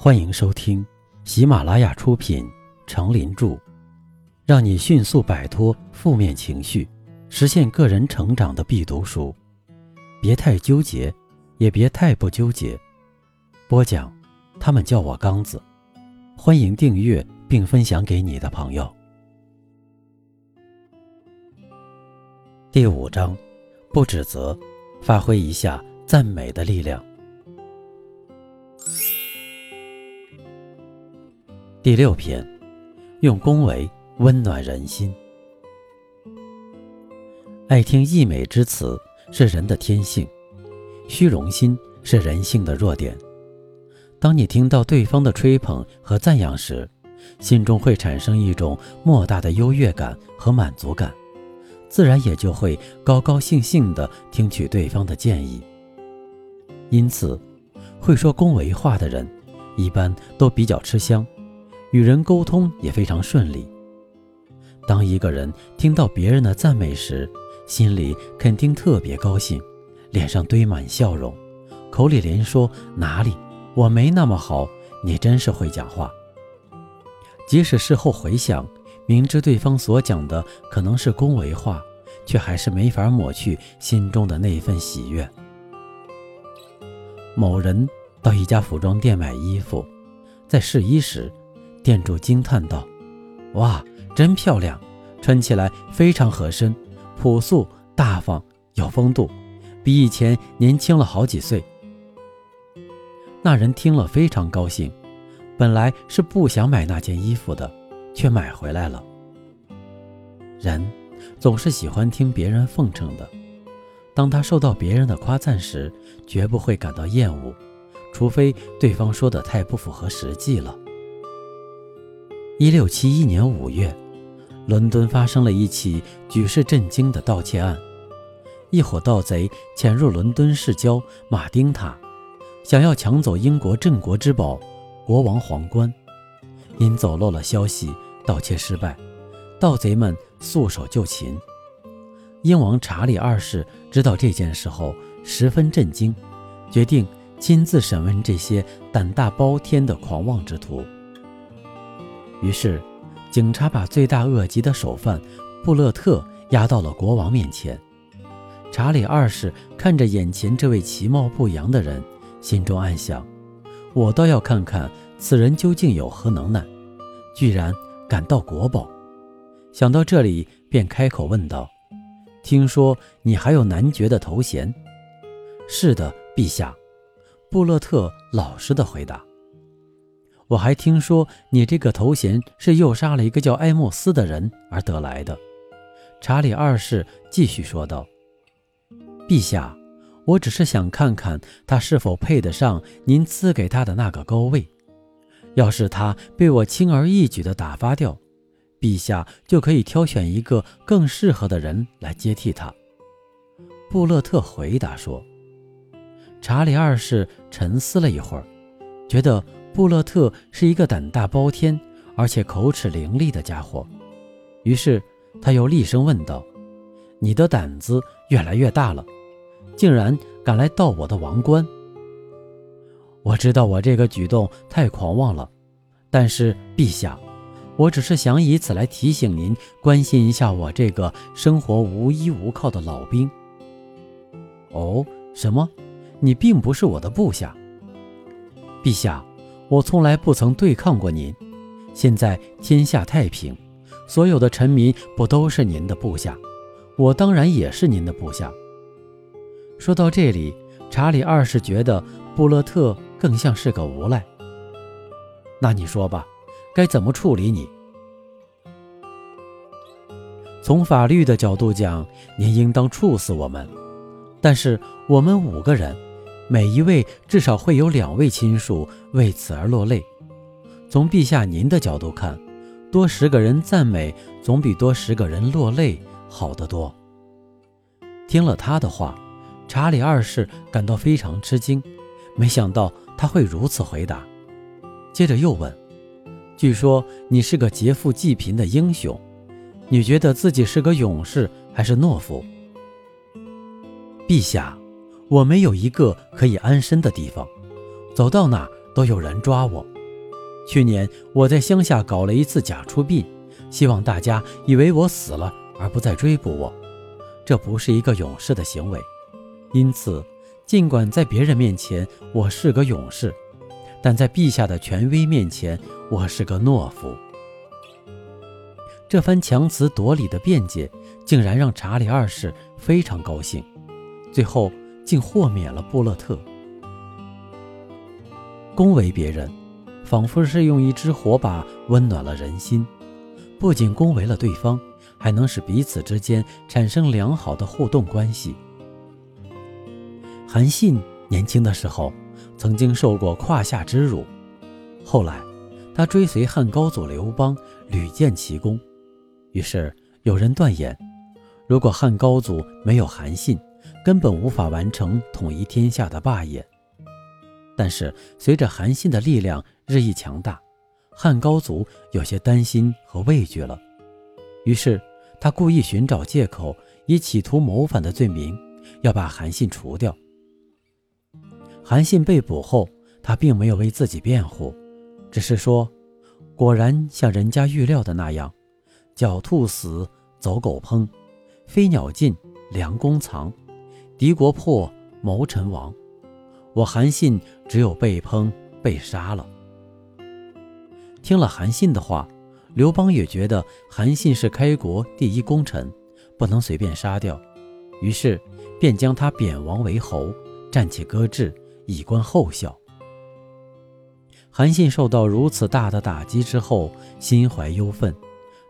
欢迎收听喜马拉雅出品《成林著》，让你迅速摆脱负面情绪，实现个人成长的必读书。别太纠结，也别太不纠结。播讲，他们叫我刚子。欢迎订阅并分享给你的朋友。第五章，不指责，发挥一下赞美的力量。第六篇，用恭维温暖人心。爱听溢美之词是人的天性，虚荣心是人性的弱点。当你听到对方的吹捧和赞扬时，心中会产生一种莫大的优越感和满足感，自然也就会高高兴兴地听取对方的建议。因此，会说恭维话的人，一般都比较吃香。与人沟通也非常顺利。当一个人听到别人的赞美时，心里肯定特别高兴，脸上堆满笑容，口里连说“哪里，我没那么好，你真是会讲话”。即使事后回想，明知对方所讲的可能是恭维话，却还是没法抹去心中的那份喜悦。某人到一家服装店买衣服，在试衣时。店主惊叹道：“哇，真漂亮，穿起来非常合身，朴素大方，有风度，比以前年轻了好几岁。”那人听了非常高兴，本来是不想买那件衣服的，却买回来了。人总是喜欢听别人奉承的，当他受到别人的夸赞时，绝不会感到厌恶，除非对方说的太不符合实际了。一六七一年五月，伦敦发生了一起举世震惊的盗窃案。一伙盗贼潜入伦敦市郊马丁塔，想要抢走英国镇国之宝——国王皇冠。因走漏了消息，盗窃失败，盗贼们束手就擒。英王查理二世知道这件事后，十分震惊，决定亲自审问这些胆大包天的狂妄之徒。于是，警察把罪大恶极的首犯布勒特押到了国王面前。查理二世看着眼前这位其貌不扬的人，心中暗想：“我倒要看看此人究竟有何能耐，居然敢盗国宝。”想到这里，便开口问道：“听说你还有男爵的头衔？”“是的，陛下。”布勒特老实的回答。我还听说你这个头衔是诱杀了一个叫埃莫斯的人而得来的，查理二世继续说道：“陛下，我只是想看看他是否配得上您赐给他的那个高位。要是他被我轻而易举地打发掉，陛下就可以挑选一个更适合的人来接替他。”布勒特回答说。查理二世沉思了一会儿，觉得。布勒特是一个胆大包天，而且口齿伶俐的家伙，于是他又厉声问道：“你的胆子越来越大了，竟然敢来盗我的王冠！我知道我这个举动太狂妄了，但是陛下，我只是想以此来提醒您，关心一下我这个生活无依无靠的老兵。”哦，什么？你并不是我的部下，陛下。我从来不曾对抗过您，现在天下太平，所有的臣民不都是您的部下？我当然也是您的部下。说到这里，查理二世觉得布勒特更像是个无赖。那你说吧，该怎么处理你？从法律的角度讲，您应当处死我们，但是我们五个人。每一位至少会有两位亲属为此而落泪。从陛下您的角度看，多十个人赞美总比多十个人落泪好得多。听了他的话，查理二世感到非常吃惊，没想到他会如此回答。接着又问：“据说你是个劫富济贫的英雄，你觉得自己是个勇士还是懦夫？”陛下。我没有一个可以安身的地方，走到哪都有人抓我。去年我在乡下搞了一次假出殡，希望大家以为我死了而不再追捕我。这不是一个勇士的行为，因此，尽管在别人面前我是个勇士，但在陛下的权威面前，我是个懦夫。这番强词夺理的辩解，竟然让查理二世非常高兴，最后竟豁免了布勒特。恭维别人，仿佛是用一支火把温暖了人心，不仅恭维了对方。还能使彼此之间产生良好的互动关系。韩信年轻的时候曾经受过胯下之辱，后来他追随汉高祖刘邦，屡建奇功。于是有人断言，如果汉高祖没有韩信，根本无法完成统一天下的霸业。但是随着韩信的力量日益强大，汉高祖有些担心和畏惧了，于是。他故意寻找借口，以企图谋反的罪名，要把韩信除掉。韩信被捕后，他并没有为自己辩护，只是说：“果然像人家预料的那样，狡兔死，走狗烹；飞鸟尽，良弓藏；敌国破，谋臣亡。我韩信只有被烹、被杀了。”听了韩信的话。刘邦也觉得韩信是开国第一功臣，不能随便杀掉，于是便将他贬王为侯，暂且搁置，以观后效。韩信受到如此大的打击之后，心怀忧愤，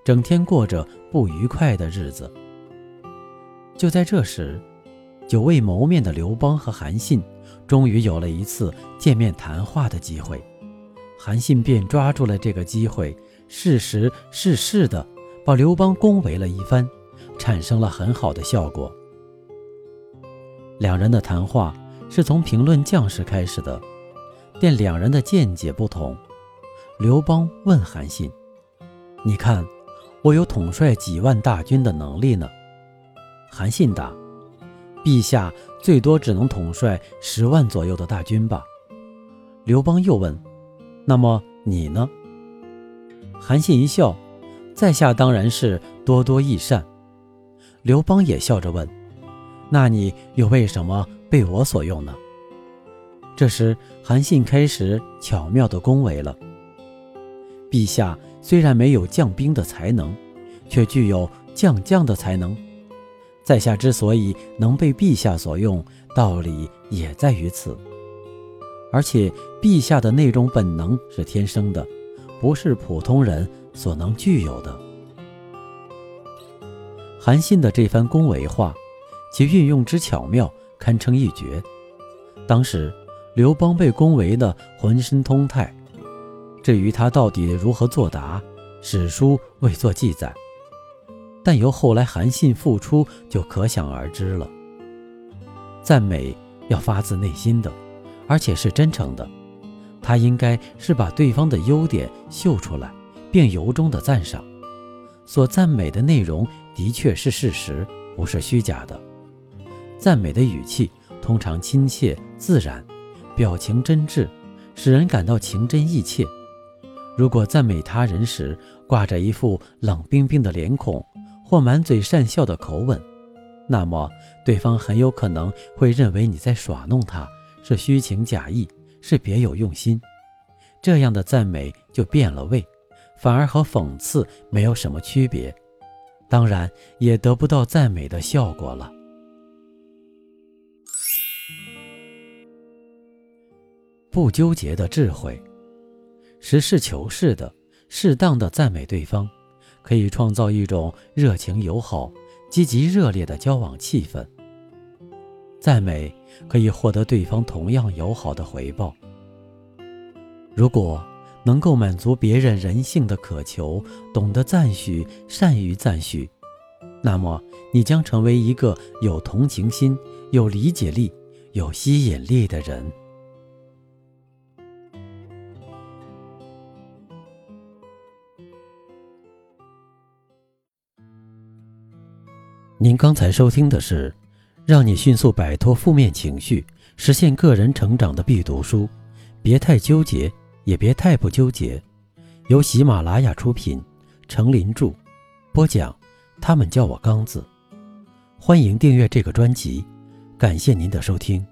整天过着不愉快的日子。就在这时，久未谋面的刘邦和韩信终于有了一次见面谈话的机会，韩信便抓住了这个机会。适时适事的把刘邦恭维了一番，产生了很好的效果。两人的谈话是从评论将士开始的，但两人的见解不同。刘邦问韩信：“你看，我有统帅几万大军的能力呢？”韩信答：“陛下最多只能统帅十万左右的大军吧。”刘邦又问：“那么你呢？”韩信一笑，在下当然是多多益善。刘邦也笑着问：“那你又为什么被我所用呢？”这时，韩信开始巧妙地恭维了：“陛下虽然没有将兵的才能，却具有将将的才能。在下之所以能被陛下所用，道理也在于此。而且，陛下的那种本能是天生的。”不是普通人所能具有的。韩信的这番恭维话，其运用之巧妙，堪称一绝。当时刘邦被恭维的浑身通泰，至于他到底如何作答，史书未作记载，但由后来韩信复出就可想而知了。赞美要发自内心的，而且是真诚的。他应该是把对方的优点秀出来，并由衷的赞赏，所赞美的内容的确是事实，不是虚假的。赞美的语气通常亲切自然，表情真挚，使人感到情真意切。如果赞美他人时挂着一副冷冰冰的脸孔，或满嘴善笑的口吻，那么对方很有可能会认为你在耍弄他，是虚情假意。是别有用心，这样的赞美就变了味，反而和讽刺没有什么区别，当然也得不到赞美的效果了。不纠结的智慧，实事求是的、适当的赞美对方，可以创造一种热情友好、积极热烈的交往气氛。赞美可以获得对方同样友好的回报。如果能够满足别人人性的渴求，懂得赞许，善于赞许，那么你将成为一个有同情心、有理解力、有吸引力的人。您刚才收听的是。让你迅速摆脱负面情绪，实现个人成长的必读书，别太纠结，也别太不纠结。由喜马拉雅出品，程林著，播讲。他们叫我刚子。欢迎订阅这个专辑，感谢您的收听。